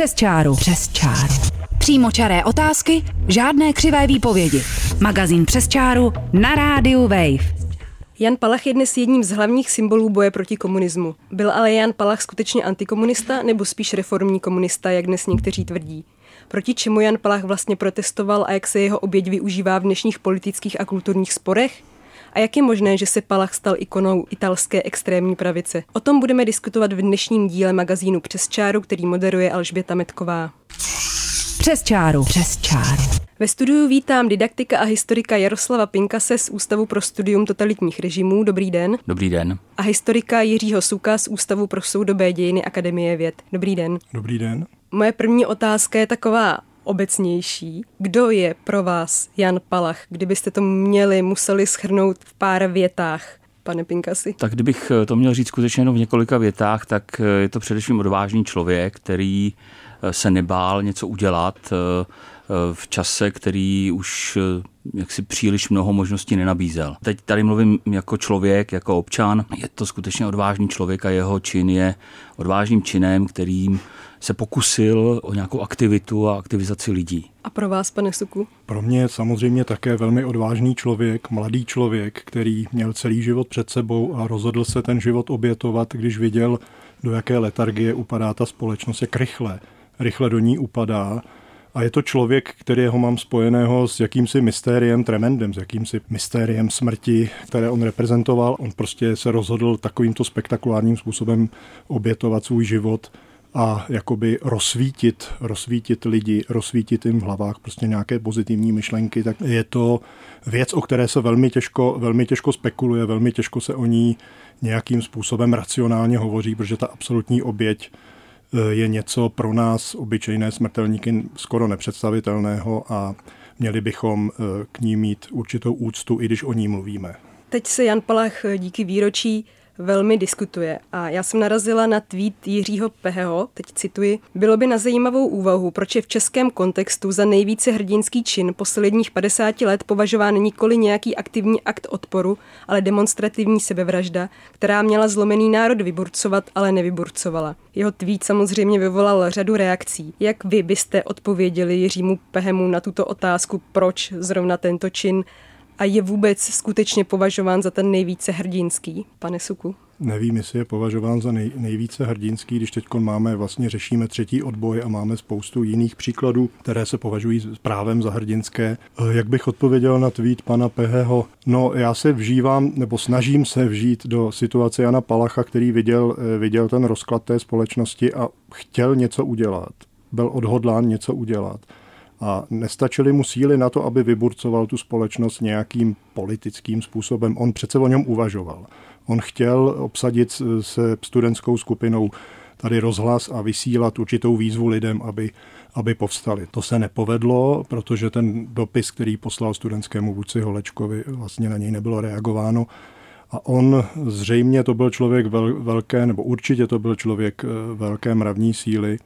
Přes čáru. Přes čáru. Přímočaré otázky, žádné křivé výpovědi. Magazín Přes čáru na rádiu Wave. Jan Palach je dnes jedním z hlavních symbolů boje proti komunismu. Byl ale Jan Palach skutečně antikomunista nebo spíš reformní komunista, jak dnes někteří tvrdí? Proti čemu Jan Palach vlastně protestoval a jak se jeho oběť využívá v dnešních politických a kulturních sporech? A jak je možné, že se Palach stal ikonou italské extrémní pravice? O tom budeme diskutovat v dnešním díle magazínu Přes čáru, který moderuje Alžběta Metková. Přes čáru. Přes čáru. Ve studiu vítám didaktika a historika Jaroslava Pinkase z Ústavu pro studium totalitních režimů. Dobrý den. Dobrý den. A historika Jiřího Suka z Ústavu pro soudobé dějiny Akademie věd. Dobrý den. Dobrý den. Moje první otázka je taková obecnější. Kdo je pro vás Jan Palach? Kdybyste to měli, museli schrnout v pár větách pane Pinkasi? Tak kdybych to měl říct skutečně jenom v několika větách, tak je to především odvážný člověk, který se nebál něco udělat eh, v čase, který už eh, jaksi příliš mnoho možností nenabízel. Teď tady mluvím jako člověk, jako občan. Je to skutečně odvážný člověk a jeho čin je odvážným činem, kterým se pokusil o nějakou aktivitu a aktivizaci lidí. A pro vás, pane Suku? Pro mě samozřejmě také velmi odvážný člověk, mladý člověk, který měl celý život před sebou a rozhodl se ten život obětovat, když viděl, do jaké letargie upadá ta společnost, jak rychle rychle do ní upadá. A je to člověk, který ho mám spojeného s jakýmsi mystériem tremendem, s jakýmsi mystériem smrti, které on reprezentoval. On prostě se rozhodl takovýmto spektakulárním způsobem obětovat svůj život a jakoby rozsvítit, rozsvítit lidi, rozsvítit jim v hlavách prostě nějaké pozitivní myšlenky, tak je to věc, o které se velmi těžko, velmi těžko spekuluje, velmi těžko se o ní nějakým způsobem racionálně hovoří, protože ta absolutní oběť je něco pro nás, obyčejné smrtelníky, skoro nepředstavitelného a měli bychom eh, k ní mít určitou úctu, i když o ní mluvíme. Teď se Jan Palach eh, díky výročí velmi diskutuje. A já jsem narazila na tweet Jiřího Peheho, teď cituji, bylo by na zajímavou úvahu, proč je v českém kontextu za nejvíce hrdinský čin posledních 50 let považován nikoli nějaký aktivní akt odporu, ale demonstrativní sebevražda, která měla zlomený národ vyburcovat, ale nevyburcovala. Jeho tweet samozřejmě vyvolal řadu reakcí. Jak vy byste odpověděli Jiřímu Pehemu na tuto otázku, proč zrovna tento čin a je vůbec skutečně považován za ten nejvíce hrdinský, pane Suku? Nevím, jestli je považován za nej, nejvíce hrdinský, když teď máme, vlastně řešíme třetí odboj a máme spoustu jiných příkladů, které se považují právem za hrdinské. Eh, jak bych odpověděl na tweet pana Peheho? No, já se vžívám, nebo snažím se vžít do situace Jana Palacha, který viděl, eh, viděl ten rozklad té společnosti a chtěl něco udělat. Byl odhodlán něco udělat a nestačily mu síly na to, aby vyburcoval tu společnost nějakým politickým způsobem. On přece o něm uvažoval. On chtěl obsadit se studentskou skupinou tady rozhlas a vysílat určitou výzvu lidem, aby, aby povstali. To se nepovedlo, protože ten dopis, který poslal studentskému vůdci Holečkovi, vlastně na něj nebylo reagováno. A on zřejmě to byl člověk velké, nebo určitě to byl člověk eh, velké mravní síly,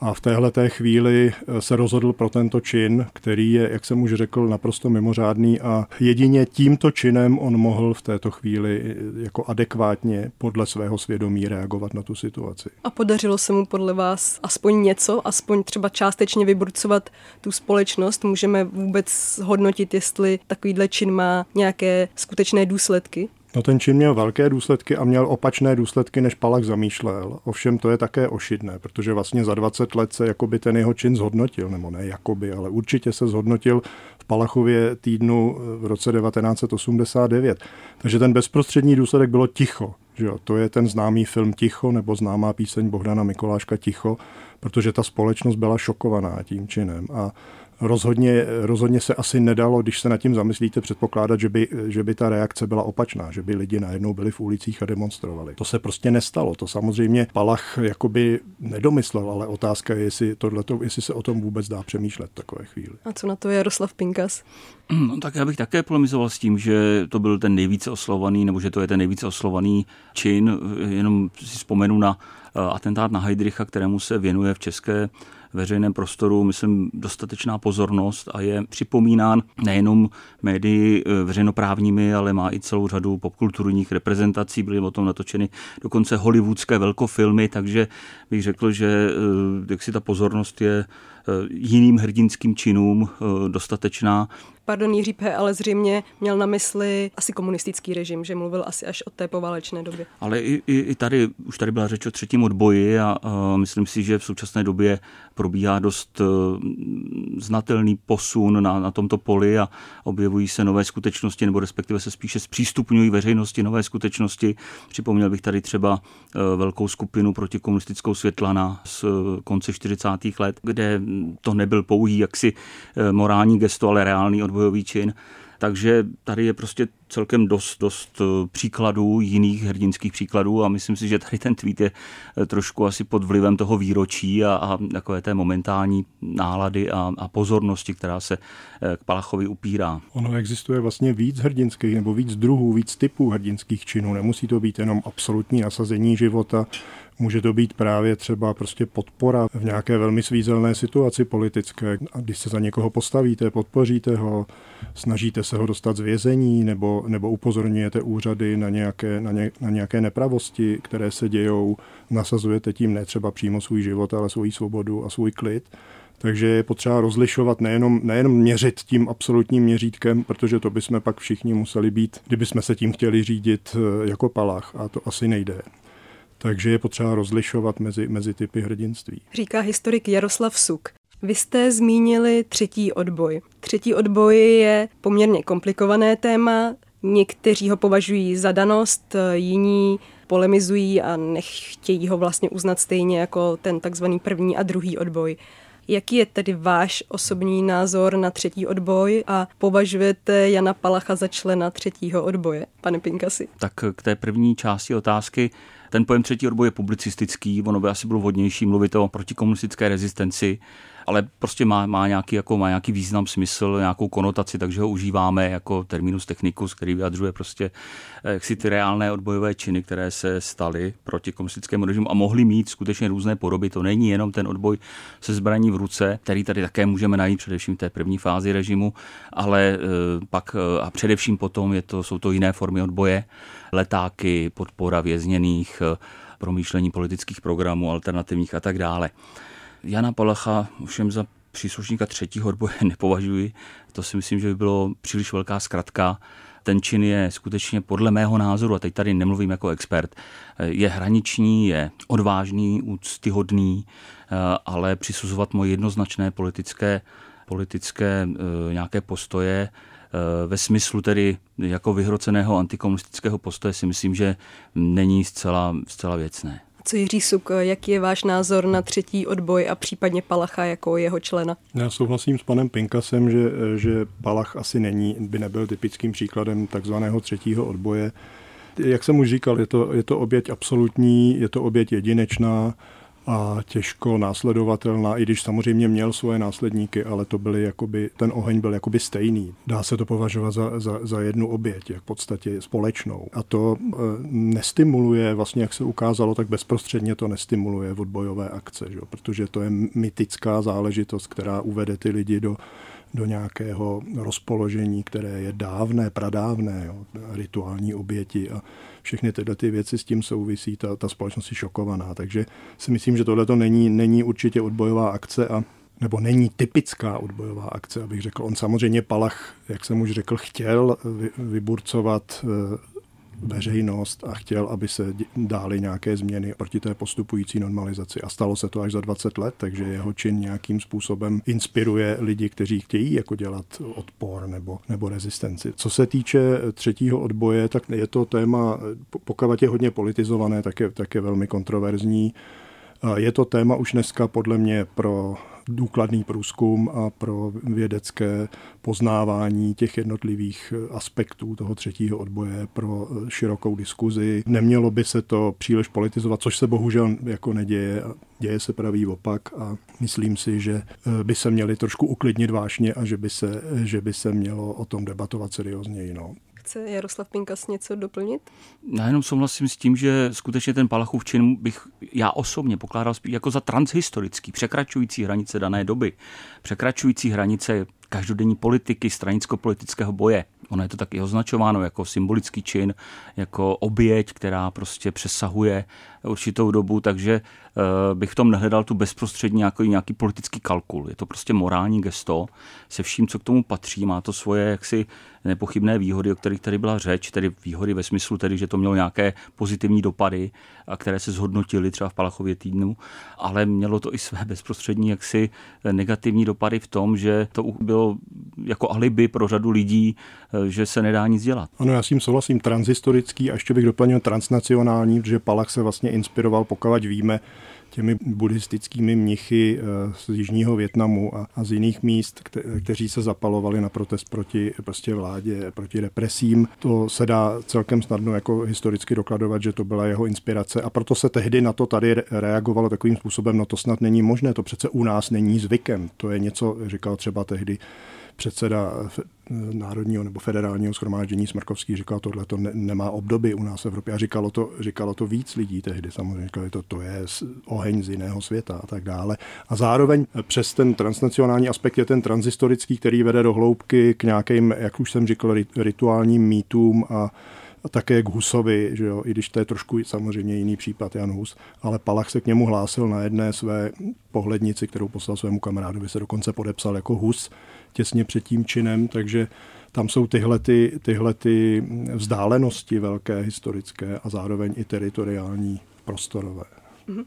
a v téhle té chvíli eh, se rozhodl pro tento čin, který je, jak jsem už řekl, naprosto mimořádný a jedině tímto činem on mohl v této chvíli eh, jako adekvátně podle svého svědomí reagovat na tu situaci. A podařilo se mu podle vás aspoň něco, aspoň třeba částečně vyburcovat tu společnost? Můžeme vůbec hodnotit, jestli takovýhle čin má nějaké skutečné důsledky? No ten čin měl velké důsledky a měl opačné důsledky, než Palach zamýšlel. Ovšem to je také ošidné, protože vlastně za 20 let se jakoby ten jeho čin zhodnotil, nebo ne jakoby, ale určitě se zhodnotil v Palachově týdnu v roce 1989. Takže ten bezprostřední důsledek bylo ticho. Že jo? To je ten známý film Ticho nebo známá píseň Bohdana Mikoláška Ticho, protože ta společnost byla šokovaná tím činem. A rozhodně, rozhodně se asi nedalo, když se nad tím zamyslíte, předpokládat, že by, že by ta reakce byla opačná, že by lidi najednou byli v ulicích a demonstrovali. To se prostě nestalo. To samozřejmě Palach jakoby nedomyslel, ale otázka je, jestli, tohleto, jestli se o tom vůbec dá přemýšlet v takové chvíli. A co na to je Jaroslav Pinkas? No, tak já bych také polemizoval s tím, že to byl ten nejvíce oslovaný, nebo že to je ten nejvíce oslovaný čin. Jenom si vzpomenu na Eh, atentát na Heidricha, kterému se věnuje v české veřejném prostoru, myslím, dostatečná pozornost a je připomínán nejenom médii eh, veřejnoprávními, ale má i celou řadu popkulturních reprezentací, byly o tom natočeny dokonce hollywoodské velkofilmy, takže bych řekl, že jak si ta pozornost je jiným hrdinským činům dostatečná Pardon, Jiří P., ale zřejmě měl na mysli asi komunistický režim, že mluvil asi až od té poválečné doby. Ale i, i, i tady, už tady byla řeč o třetím odboji a, a myslím si, že v současné době probíhá dost uh, znatelný posun na, na tomto poli a objevují se nové skutečnosti, nebo respektive se spíše zpřístupňují veřejnosti nové skutečnosti. Připomněl bych tady třeba uh, velkou skupinu protikomunistickou Světlana z uh, konce 40. let, kde to nebyl pouhý jaksi morální gesto, ale reálný odboj bojový čin. Takže tady je prostě celkem dost, dost eh, příkladů, jiných hrdinských příkladů a myslím si, že tady ten tweet je eh, trošku asi pod vlivem toho výročí a, a takové té momentální nálady a, a pozornosti, která se eh, k Palachovi upírá. Ono existuje vlastně víc hrdinských nebo víc druhů, víc typů hrdinských činů. Nemusí to být jenom absolutní nasazení života, Může to být právě třeba prostě podpora v nějaké velmi svízelné situaci politické. A když se za někoho postavíte, podpoříte ho, snažíte se ho dostat z vězení nebo, nebo upozorňujete úřady na nějaké, na, ně, na nějaké nepravosti, které se dějou, nasazujete tím ne třeba přímo svůj život, ale svoji svobodu a svůj klid. Takže je potřeba rozlišovat, nejenom, nejenom měřit tím absolutním měřítkem, protože to bychom pak všichni museli být, kdybychom se tím chtěli řídit eh, jako palach a to asi nejde. Takže je potřeba rozlišovat mezi, mezi typy hrdinství. Říká historik Jaroslav Suk. Vy jste zmínili třetí odboj. Třetí odboj je poměrně komplikované téma. Někteří ho považují za danost, jiní polemizují a nechtějí ho vlastně uznat stejně jako ten takzvaný první a druhý odboj. Jaký je tedy váš osobní názor na třetí odboj a považujete Jana Palacha za člena třetího odboje, pane Pinkasi? Tak k té první části otázky ten pojem třetí odboj je publicistický, ono by asi bylo vhodnější mluvit o protikomunistické rezistenci, ale prostě má, má, nějaký, jako, má nějaký význam, smysl, nějakou konotaci, takže ho užíváme jako terminus technicus, který vyjadřuje prostě eh, jak si ty reálné odbojové činy, které se staly proti komunistickému režimu a mohly mít skutečně různé podoby. To není jenom ten odboj se zbraní v ruce, který tady také můžeme najít především v té první fázi režimu, ale e, pak e, a především potom je to, jsou to jiné formy odboje, letáky, podpora vězněných, promýšlení politických programů, alternativních a tak dále. Jana Palacha všem za příslušníka třetího odboje nepovažuji. To si myslím, že by bylo příliš velká zkratka. Ten čin je skutečně podle mého názoru, a teď tady nemluvím jako expert, je hraniční, je odvážný, úctyhodný, ale přisuzovat mu jednoznačné politické, politické eh, nějaké postoje eh, ve smyslu tedy jako vyhroceného antikomunistického postoje si myslím, že není zcela, zcela věcné. Co Jiří Suk, jaký je váš názor na třetí odboj a případně Palacha jako jeho člena? Já souhlasím s panem Pinkasem, že, že Palach asi není, by nebyl typickým příkladem takzvaného třetího odboje. Jak jsem už říkal, je to, je to oběť absolutní, je to oběť jedinečná, a těžko následovatelná, i když samozřejmě měl svoje následníky, ale to byly jakoby, ten oheň byl jakoby stejný. Dá se to považovat za, za, za jednu oběť, jak v podstatě společnou. A to e, nestimuluje, vlastně jak se ukázalo, tak bezprostředně to nestimuluje odbojové akce, že? protože to je mytická záležitost, která uvede ty lidi do do nějakého rozpoložení, které je dávné, pradávné, jo, rituální oběti a všechny tyhle ty věci s tím souvisí, ta, ta společnost je šokovaná. Takže si myslím, že tohle to není, není určitě odbojová akce a nebo není typická odbojová akce, abych řekl. On samozřejmě Palach, jak jsem už řekl, chtěl vyburcovat eh, veřejnost a chtěl, aby se dály nějaké změny proti té postupující normalizaci. A stalo se to až za 20 let, takže jeho čin nějakým způsobem inspiruje lidi, kteří chtějí jako dělat odpor nebo, nebo rezistenci. Co se týče třetího odboje, tak je to téma, pokud je hodně politizované, tak je, tak je velmi kontroverzní. Je to téma už dneska podle mě pro důkladný průzkum a pro vědecké poznávání těch jednotlivých aspektů toho třetího odboje pro širokou diskuzi. Nemělo by se to příliš politizovat, což se bohužel jako neděje. Děje se pravý opak a myslím si, že by se měli trošku uklidnit vášně a že by se, že by se mělo o tom debatovat seriózně. No. Chce Jaroslav Pinkas něco doplnit? Já jenom souhlasím s tím, že skutečně ten Palachův čin bych já osobně pokládal spíš jako za transhistorický, překračující hranice dané doby, překračující hranice každodenní politiky, stranicko-politického boje. Ono je to taky označováno jako symbolický čin, jako oběť, která prostě přesahuje určitou dobu, takže bych v tom nehledal tu bezprostřední jako nějaký politický kalkul. Je to prostě morální gesto se vším, co k tomu patří. Má to svoje jaksi nepochybné výhody, o kterých tady byla řeč, tedy výhody ve smyslu tedy, že to mělo nějaké pozitivní dopady, a které se zhodnotily třeba v Palachově týdnu, ale mělo to i své bezprostřední jaksi negativní dopady v tom, že to bylo jako alibi pro řadu lidí, eh, že se nedá nic dělat. Ano, já s tím souhlasím, transhistorický a ještě bych doplnil transnacionální, protože Palach se vlastně inspiroval, pokud víme, těmi buddhistickými mnichy eh, z Jižního Větnamu a, a z jiných míst, kte, kteří se zapalovali na protest proti prostě vládě, proti represím. To se dá celkem snadno jako historicky dokladovat, že to byla jeho inspirace a proto se tehdy na to tady reagovalo takovým způsobem, no to snad není možné, to přece u nás není zvykem. To je něco, říkal třeba tehdy předseda národního nebo federálního schromáždění Smrkovský říkal, tohle to ne, nemá obdoby u nás v Evropě. A říkalo to, říkalo to víc lidí tehdy. Samozřejmě říkali to, to je oheň z jiného světa a tak dále. A zároveň přes ten transnacionální aspekt je ten transhistorický, který vede do hloubky k nějakým, jak už jsem říkal, rituálním mýtům a a také k Husovi, že jo, i když to je trošku samozřejmě jiný případ Jan Hus, ale Palach se k němu hlásil na jedné své pohlednici, kterou poslal svému kamarádovi, se dokonce podepsal jako Hus těsně před tím činem, takže tam jsou tyhle, ty, tyhle ty vzdálenosti velké historické a zároveň i teritoriální prostorové. Mhm.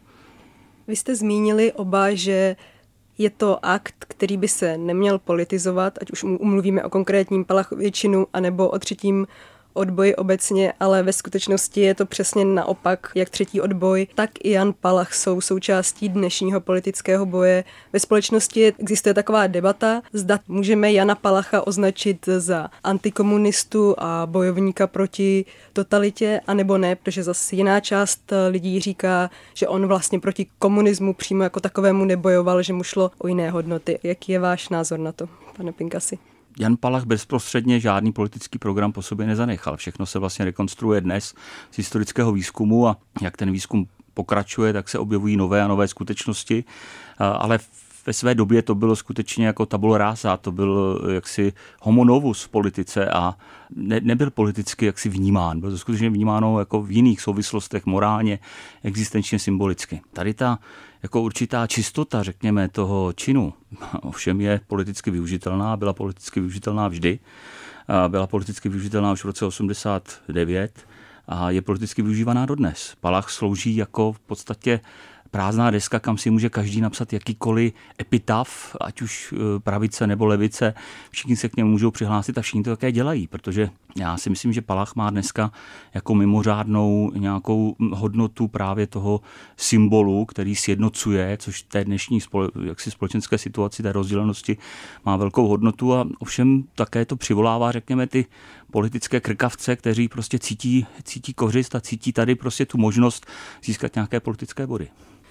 Vy jste zmínili oba, že je to akt, který by se neměl politizovat, ať už umluvíme o konkrétním Palachově anebo o třetím odboj obecně, ale ve skutečnosti je to přesně naopak, jak třetí odboj, tak i Jan Palach jsou součástí dnešního politického boje. Ve společnosti existuje taková debata, zda můžeme Jana Palacha označit za antikomunistu a bojovníka proti totalitě, anebo ne, protože zase jiná část lidí říká, že on vlastně proti komunismu přímo jako takovému nebojoval, že mu šlo o jiné hodnoty. Jaký je váš názor na to, pane Pinkasi? Jan Palach bezprostředně žádný politický program po sobě nezanechal. Všechno se vlastně rekonstruuje dnes z historického výzkumu a jak ten výzkum pokračuje, tak se objevují nové a nové skutečnosti, ale ve své době to bylo skutečně jako tabula rasa, to byl jaksi homo novus v politice a ne, nebyl politicky jaksi vnímán. Byl to skutečně vnímáno jako v jiných souvislostech morálně, existenčně, symbolicky. Tady ta jako určitá čistota, řekněme, toho činu, ovšem je politicky využitelná, byla politicky využitelná vždy, byla politicky využitelná už v roce 89 a je politicky využívaná dodnes. Palach slouží jako v podstatě prázdná deska, kam si může každý napsat jakýkoliv epitaf, ať už e, pravice nebo levice, všichni se k němu můžou přihlásit a všichni to také dělají, protože já si myslím, že Palach má dneska jako mimořádnou nějakou hodnotu právě toho symbolu, který sjednocuje, což té dnešní spole, jaksi společenské situaci, té rozdělenosti má velkou hodnotu a ovšem také to přivolává, řekněme, ty politické krkavce, kteří prostě cítí, cítí kořist a cítí tady prostě tu možnost získat nějaké politické body.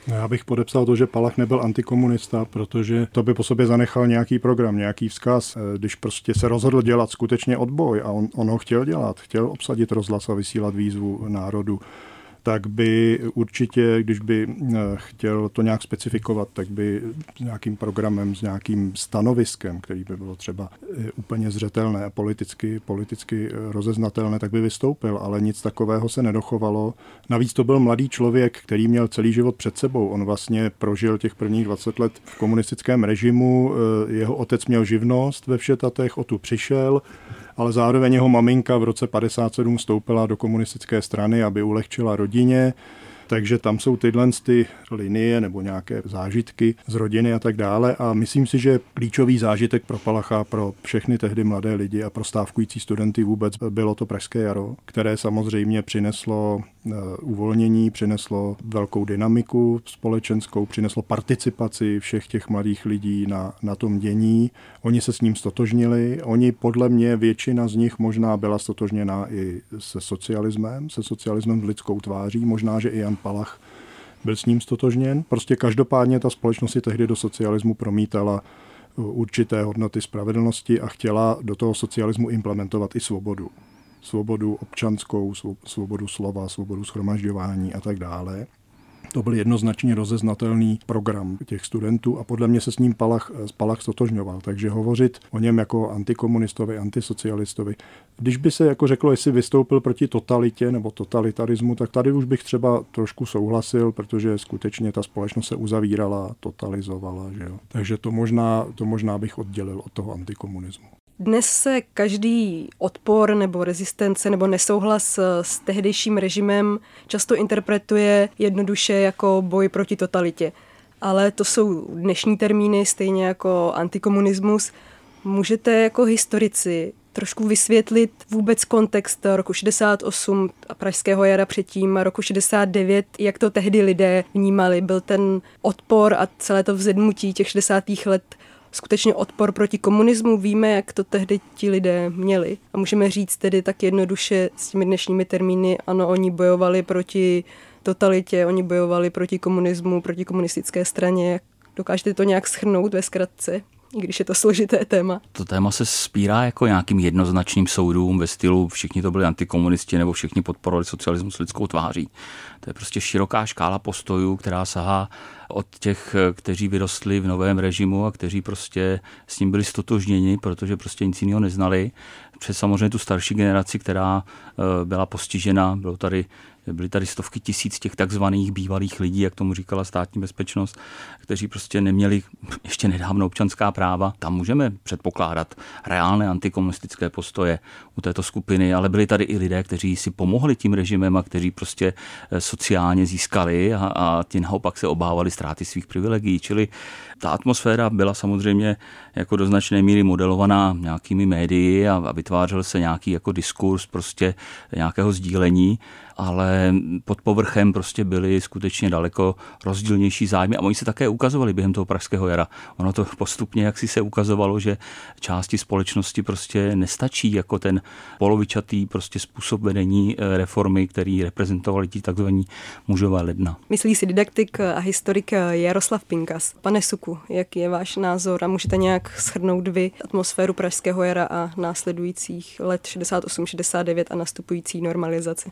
Já bych podepsal to, že Palach nebyl antikomunista, protože to by po sobě zanechal nějaký program, nějaký vzkaz. Eh, když prostě se rozhodl dělat skutečně odboj a on, on ho chtěl dělat, chtěl obsadit rozhlas a vysílat výzvu národu, tak by určitě, když by eh, chtěl to nějak specifikovat, tak by s nějakým programem, s nějakým stanoviskem, který by bylo třeba eh, úplně zřetelné a politicky, politicky eh, rozeznatelné, tak by vystoupil, ale nic takového se nedochovalo. Navíc to byl mladý člověk, který měl celý život před sebou. On vlastně prožil těch prvních 20 let v komunistickém režimu, jeho otec měl živnost ve Všetatech, o tu přišel, ale zároveň jeho maminka v roce 57 vstoupila do komunistické strany, aby ulehčila rodině. Takže tam jsou tyhle ty linie nebo nějaké zážitky z rodiny a tak dále. A myslím si, že klíčový zážitek pro Palacha, pro všechny tehdy mladé lidi a pro stávkující studenty vůbec bylo to Pražské jaro, které samozřejmě přineslo uvolnění, přineslo velkou dynamiku společenskou, přineslo participaci všech těch mladých lidí na, na tom dění. Oni se s ním stotožnili. Oni podle mě, většina z nich možná byla stotožněná i se socialismem, se socialismem s lidskou tváří. Možná, že i Jan Palach byl s ním stotožněn. Prostě každopádně ta společnost si tehdy do socialismu promítala uh, určité hodnoty spravedlnosti a chtěla do toho socialismu implementovat i svobodu. Svobodu občanskou, svobodu slova, svobodu schromažďování a tak dále. To byl jednoznačně rozeznatelný program těch studentů a podle mě se s ním Palach, Palach stotožňoval. Takže hovořit o něm jako antikomunistovi, antisocialistovi. Když by se jako řeklo, jestli vystoupil proti totalitě nebo totalitarismu, tak tady už bych třeba trošku souhlasil, protože skutečně ta společnost se uzavírala, totalizovala. Že jo? Takže to možná, to možná bych oddělil od toho antikomunismu. Dnes se každý odpor nebo rezistence nebo nesouhlas s tehdejším režimem často interpretuje jednoduše jako boj proti totalitě. Ale to jsou dnešní termíny, stejně jako antikomunismus. Můžete jako historici trošku vysvětlit vůbec kontext roku 68 a Pražského jara předtím, roku 69, jak to tehdy lidé vnímali. Byl ten odpor a celé to vzedmutí těch 60. let skutečně odpor proti komunismu. Víme, jak to tehdy ti lidé měli. A můžeme říct tedy tak jednoduše s těmi dnešními termíny, ano, oni bojovali proti totalitě, oni bojovali proti komunismu, proti komunistické straně. Dokážete to nějak schrnout ve zkratce? I když je to složité téma. To téma se spírá jako nějakým jednoznačným soudům ve stylu všichni to byli antikomunisti nebo všichni podporovali socialismus lidskou tváří. To je prostě široká škála postojů, která sahá od těch, kteří vyrostli v novém režimu a kteří prostě s ním byli stotožněni, protože prostě nic jiného neznali, přes samozřejmě tu starší generaci, která eh, byla postižena, bylo tady Byly tady stovky tisíc těch takzvaných bývalých lidí, jak tomu říkala státní bezpečnost, kteří prostě neměli ještě nedávno občanská práva. Tam můžeme předpokládat reálné antikomunistické postoje u této skupiny, ale byli tady i lidé, kteří si pomohli tím režimem a kteří prostě eh, sociálně získali a, a ti naopak se obávali ztráty svých privilegií. Čili ta atmosféra byla samozřejmě jako do značné míry modelovaná nějakými médii a, a vytvářel se nějaký jako diskurs prostě nějakého sdílení ale pod povrchem prostě byly skutečně daleko rozdílnější zájmy a oni se také ukazovali během toho pražského jara. Ono to postupně jak si se ukazovalo, že části společnosti prostě nestačí jako ten polovičatý prostě způsob vedení eh, reformy, který reprezentovali ti takzvaní mužové ledna. Myslí si didaktik a historik Jaroslav Pinkas. Pane Suku, jaký je váš názor a můžete nějak shrnout vy atmosféru pražského jara a následujících let 68-69 a nastupující normalizaci?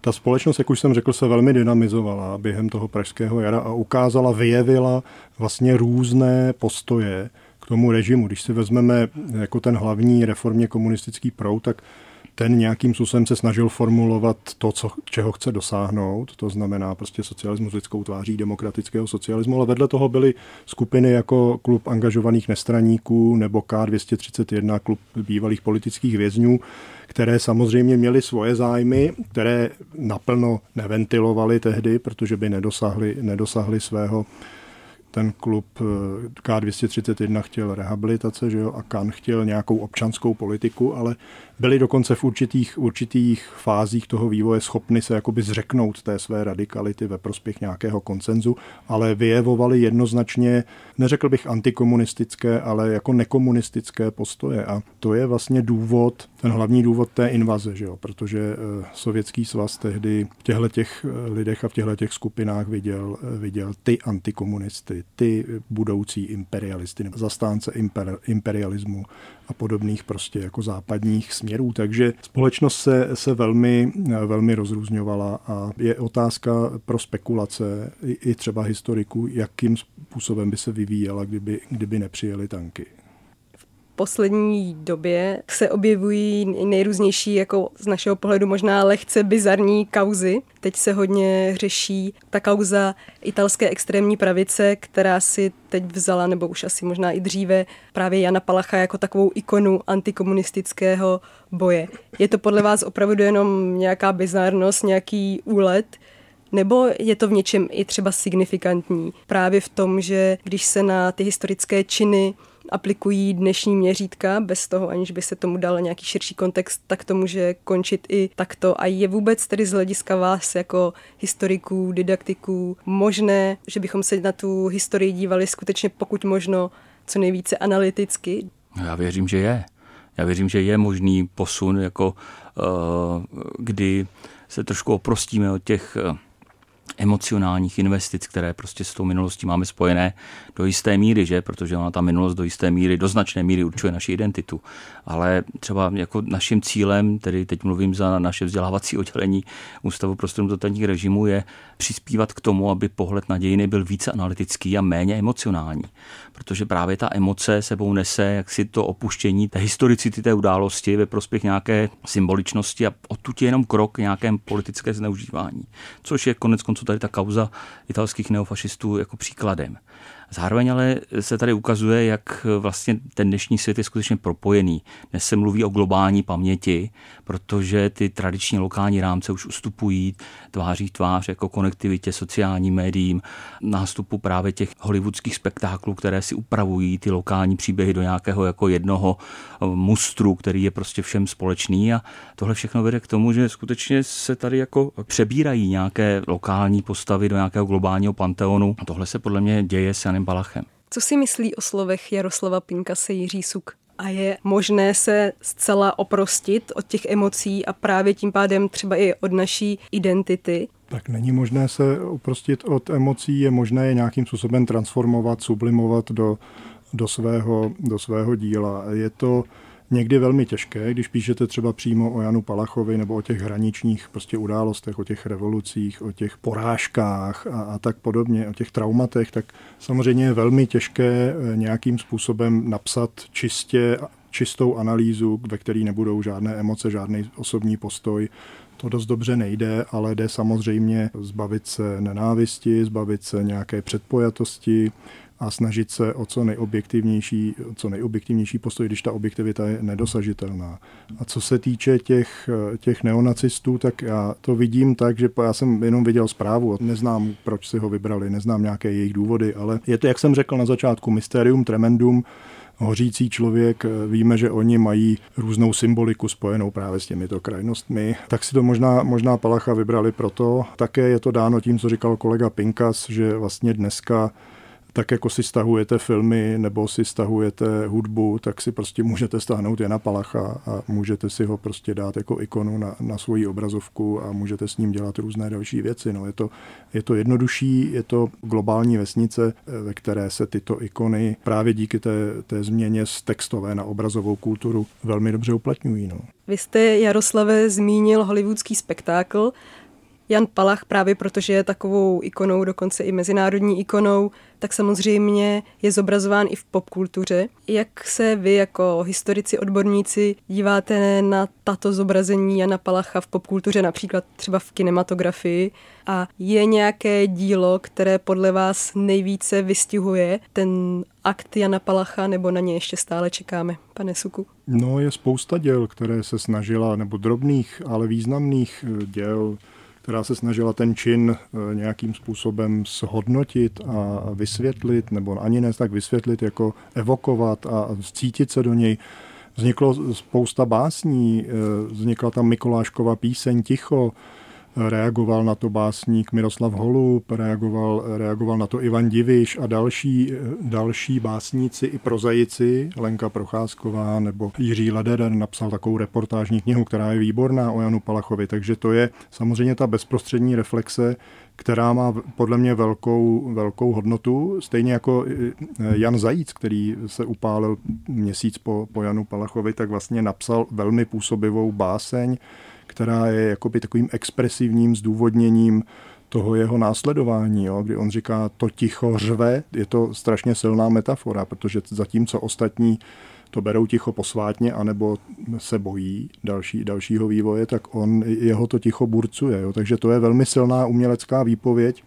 Ta společnost, jak už jsem řekl, se velmi dynamizovala během toho pražského jara a ukázala, vyjevila vlastně různé postoje k tomu režimu. Když si vezmeme jako ten hlavní reformně komunistický proud, tak ten nějakým způsobem se snažil formulovat to, co, čeho chce dosáhnout, to znamená prostě socialismus lidskou tváří demokratického socialismu, ale vedle toho byly skupiny jako klub angažovaných nestraníků nebo K231, klub bývalých politických vězňů, které samozřejmě měly svoje zájmy, které naplno neventilovaly tehdy, protože by nedosáhly, nedosáhly svého. Ten klub eh, K231 chtěl rehabilitace že jo, a KAN chtěl nějakou občanskou politiku, ale byli dokonce v určitých, určitých fázích toho vývoje schopni se jakoby zřeknout té své radikality ve prospěch nějakého koncenzu, ale vyjevovali jednoznačně, neřekl bych antikomunistické, ale jako nekomunistické postoje. A to je vlastně důvod, ten hlavní důvod té invaze, že jo? protože eh, sovětský svaz tehdy v těchto těch eh, lidech a v těchto těch skupinách viděl, eh, viděl ty antikomunisty, ty budoucí imperialisty, zastánce imper, imperialismu a podobných prostě jako západních směrů. Takže společnost se, se velmi, velmi rozrůzňovala a je otázka pro spekulace i, třeba historiků, jakým způsobem by se vyvíjela, kdyby, kdyby nepřijeli tanky poslední době se objevují nejrůznější, jako z našeho pohledu možná lehce bizarní kauzy. Teď se hodně řeší ta kauza italské extrémní pravice, která si teď vzala, nebo už asi možná i dříve, právě Jana Palacha jako takovou ikonu antikomunistického boje. Je to podle vás opravdu jenom nějaká bizarnost, nějaký úlet, nebo je to v něčem i třeba signifikantní? Právě v tom, že když se na ty historické činy aplikují dnešní měřítka, bez toho, aniž by se tomu dal nějaký širší kontext, tak to může končit i takto. A je vůbec tedy z hlediska vás jako historiků, didaktiků možné, že bychom se na tu historii dívali skutečně pokud možno co nejvíce analyticky? Já věřím, že je. Já věřím, že je možný posun, jako uh, kdy se trošku oprostíme od těch uh, emocionálních investic, které prostě s tou minulostí máme spojené do jisté míry, že? protože ona ta minulost do jisté míry, do značné míry určuje naši identitu. Ale třeba jako naším cílem, tedy teď mluvím za naše vzdělávací oddělení Ústavu pro studium totalitních režimů, je přispívat k tomu, aby pohled na dějiny byl více analytický a méně emocionální. Protože právě ta emoce sebou nese jaksi to opuštění té historicity té události ve prospěch nějaké symboličnosti a odtud je jenom krok nějakém politické zneužívání. Což je konec konců tady ta kauza italských neofašistů jako příkladem. Zároveň ale se tady ukazuje, jak vlastně ten dnešní svět je skutečně propojený. Dnes se mluví o globální paměti, protože ty tradiční lokální rámce už ustupují tváří tvář jako konektivitě sociálním médiím, nástupu právě těch hollywoodských spektáklů, které si upravují ty lokální příběhy do nějakého jako jednoho eh, mustru, který je prostě všem společný a tohle všechno vede k tomu, že skutečně se tady jako přebírají nějaké lokální postavy do nějakého globálního panteonu. A tohle se podle mě děje s Janem Balachem. Co si myslí o slovech Jaroslava Pinkase Jiří Suk? A je možné se zcela oprostit od těch emocí a právě tím pádem třeba i od naší identity? Tak není možné se oprostit od emocí, je možné je nějakým způsobem transformovat, sublimovat do, do, svého, do svého díla. Je to někdy velmi těžké, když píšete třeba přímo o Janu Palachovi nebo o těch hraničních prostě událostech, o těch revolucích, o těch porážkách a, a tak podobně, o těch traumatech, tak samozřejmě je velmi těžké eh, nějakým způsobem napsat čistě čistou analýzu, ve které nebudou žádné emoce, žádný osobní postoj. To dost dobře nejde, ale jde samozřejmě zbavit se nenávisti, zbavit se nějaké předpojatosti, a snažit se o co nejobjektivnější, co nejobjektivnější postoj, když ta objektivita je nedosažitelná. A co se týče těch, těch neonacistů, tak já to vidím tak, že já jsem jenom viděl zprávu, neznám, proč si ho vybrali, neznám nějaké jejich důvody, ale je to, jak jsem řekl na začátku, mysterium tremendum, hořící člověk, víme, že oni mají různou symboliku spojenou právě s těmito krajnostmi, tak si to možná, možná Palacha vybrali proto. Také je to dáno tím, co říkal kolega Pinkas, že vlastně dneska tak jako si stahujete filmy nebo si stahujete hudbu, tak si prostě můžete stáhnout Jana Palacha a můžete si ho prostě dát jako ikonu na, na svoji obrazovku a můžete s ním dělat různé další věci. No, je, to, je to jednodušší, je to globální vesnice, ve které se tyto ikony právě díky té, té změně z textové na obrazovou kulturu velmi dobře uplatňují. No. Vy jste, Jaroslave, zmínil hollywoodský spektákl. Jan Palach právě protože je takovou ikonou, dokonce i mezinárodní ikonou, tak samozřejmě je zobrazován i v popkultuře. Jak se vy jako historici, odborníci díváte na tato zobrazení Jana Palacha v popkultuře, například třeba v kinematografii? A je nějaké dílo, které podle vás nejvíce vystihuje ten akt Jana Palacha, nebo na ně ještě stále čekáme, pane Suku? No, je spousta děl, které se snažila, nebo drobných, ale významných eh, děl, která se snažila ten čin eh, nějakým způsobem shodnotit a vysvětlit, nebo ani ne tak vysvětlit, jako evokovat a cítit se do něj. Vzniklo spousta básní, eh, vznikla tam Mikoláškova píseň Ticho, reagoval na to básník Miroslav Holub, reagoval, reagoval na to Ivan Diviš a další, další básníci i prozajici, Lenka Procházková nebo Jiří Lederer napsal takovou reportážní knihu, která je výborná o Janu Palachovi, takže to je samozřejmě ta bezprostřední reflexe, která má podle mě velkou, velkou hodnotu, stejně jako Jan Zajíc, který se upálil měsíc po, po Janu Palachovi, tak vlastně napsal velmi působivou báseň, která je jakoby takovým expresivním zdůvodněním toho jeho následování, jo, kdy on říká to ticho řve, je to strašně silná metafora, protože zatímco ostatní to berou ticho posvátně, anebo se bojí další, dalšího vývoje, tak on jeho to ticho burcuje. Jo. Takže to je velmi silná umělecká výpověď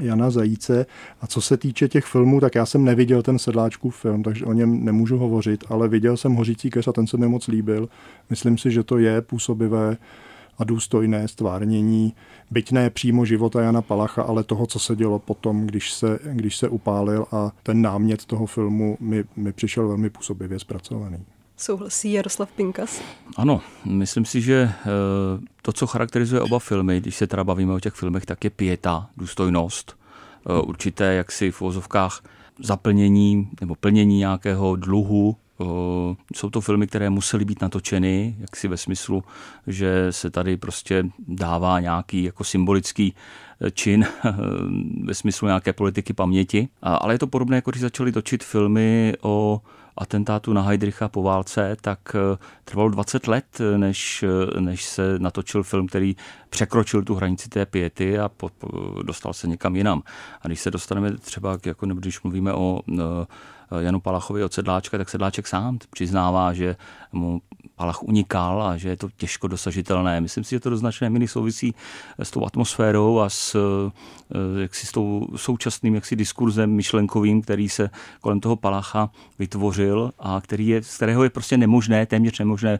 Jana Zajíce. A co se týče těch filmů, tak já jsem neviděl ten sedláčkův film, takže o něm nemůžu hovořit, ale viděl jsem Hořící keř a ten se mi moc líbil. Myslím si, že to je působivé a důstojné stvárnění, byť ne přímo života Jana Palacha, ale toho, co se dělo potom, když se, když se upálil a ten námět toho filmu mi, mi přišel velmi působivě zpracovaný. Souhlasí Jaroslav Pinkas? Ano, myslím si, že eh, to, co charakterizuje oba filmy, když se teda bavíme o těch filmech, tak je pěta, důstojnost, eh, určité jaksi v uvozovkách zaplnění nebo plnění nějakého dluhu. Jsou to filmy, které musely být natočeny, jaksi ve smyslu, že se tady prostě dává nějaký jako symbolický čin ve smyslu nějaké politiky paměti. Ale je to podobné, jako když začali točit filmy o atentátu na Heidricha po válce, tak eh, trvalo 20 let, než, než se natočil film, který překročil tu hranici té pěty a po, po, dostal se někam jinam. A když se dostaneme třeba, jako, nebo když mluvíme o Janu Palachovi od Sedláčka, tak Sedláček sám přiznává, že mu Palach unikal a že je to těžko dosažitelné. Myslím si, že to do značné míry souvisí s tou atmosférou a s, eh, jaksi s tou současným jaksi diskurzem myšlenkovým, který se kolem toho Palacha vytvořil a který je, z kterého je prostě nemožné, téměř nemožné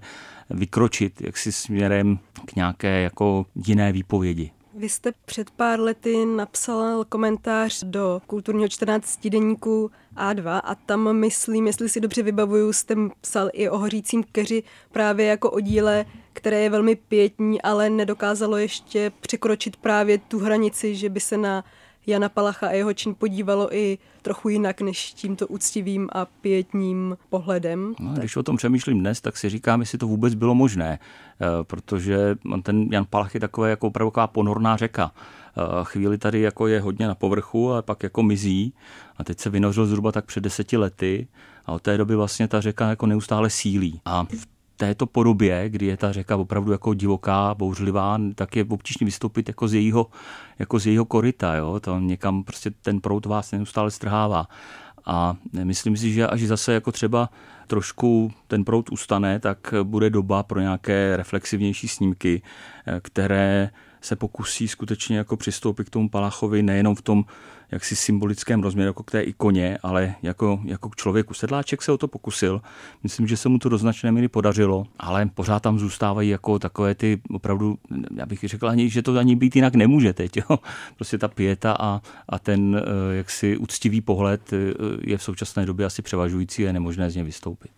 vykročit jaksi směrem k nějaké jako jiné výpovědi. Vy jste před pár lety napsal komentář do kulturního 14 denníku A2 a tam myslím, jestli si dobře vybavuju, jste psal i o hořícím keři právě jako o díle, které je velmi pětní, ale nedokázalo ještě překročit právě tu hranici, že by se na Jana Palacha a jeho čin podívalo i trochu jinak než tímto úctivým a pětním pohledem. No, když o tom přemýšlím dnes, tak si říkám, jestli to vůbec bylo možné, eh, protože ten Jan Palach je takové jako opravdu ponorná řeka. Eh, chvíli tady jako je hodně na povrchu a pak jako mizí a teď se vynořil zhruba tak před deseti lety a od té doby vlastně ta řeka jako neustále sílí. A v této podobě, kdy je ta řeka opravdu jako divoká, bouřlivá, tak je obtížně vystoupit jako z jejího, jako z jejího korita. Jo? To někam prostě ten prout vás neustále strhává. A myslím si, že až zase jako třeba trošku ten prout ustane, tak bude doba pro nějaké reflexivnější snímky, které se pokusí skutečně jako přistoupit k tomu Palachovi nejenom v tom jaksi symbolickém rozměru, jako k té ikoně, ale jako, jako k člověku. Sedláček se o to pokusil. Myslím, že se mu to do značné míry podařilo, ale pořád tam zůstávají jako takové ty opravdu, já bych řekl ani, že to ani být jinak nemůže teď. Jo. Prostě ta pěta a, a ten eh, jaksi úctivý pohled eh, je v současné době asi převažující a je nemožné z něj vystoupit.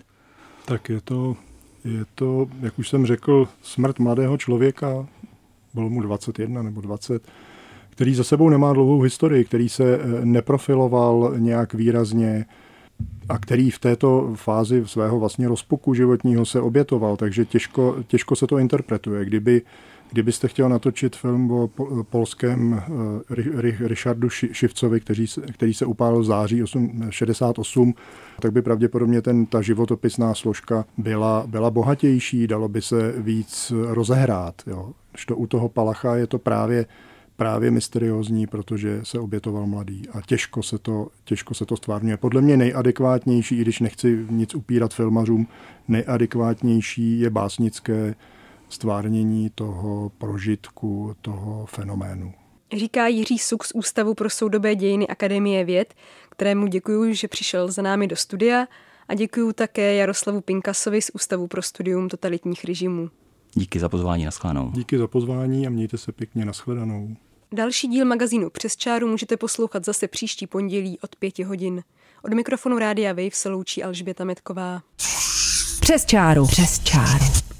Tak je to, je to, jak už jsem řekl, smrt mladého člověka, bylo mu 21 nebo 20, který za sebou nemá dlouhou historii, který se eh, neprofiloval nějak výrazně a který v této fázi svého vlastně rozpuku životního se obětoval, takže těžko, těžko se to interpretuje. Kdyby, kdybyste chtěl natočit film o polském eh, Richardu Šivcovi, který, který se upálil v září 68, tak by pravděpodobně ten, ta životopisná složka byla, byla bohatější, dalo by se víc rozehrát. Jo. Što u toho Palacha je to právě právě mysteriózní, protože se obětoval mladý a těžko se to, těžko se to stvárňuje. Podle mě nejadekvátnější, i když nechci nic upírat filmařům, nejadekvátnější je básnické stvárnění toho prožitku, toho fenoménu. Říká Jiří Suk z Ústavu pro soudobé dějiny Akademie věd, kterému děkuji, že přišel za námi do studia a děkuji také Jaroslavu Pinkasovi z Ústavu pro studium totalitních režimů. Díky za pozvání, nashledanou. Díky za pozvání a mějte se pěkně, nashledanou. Další díl magazínu Přes čáru můžete poslouchat zase příští pondělí od pěti hodin. Od mikrofonu Rádia Wave se loučí Alžběta Metková. Přes čáru. Přes čáru.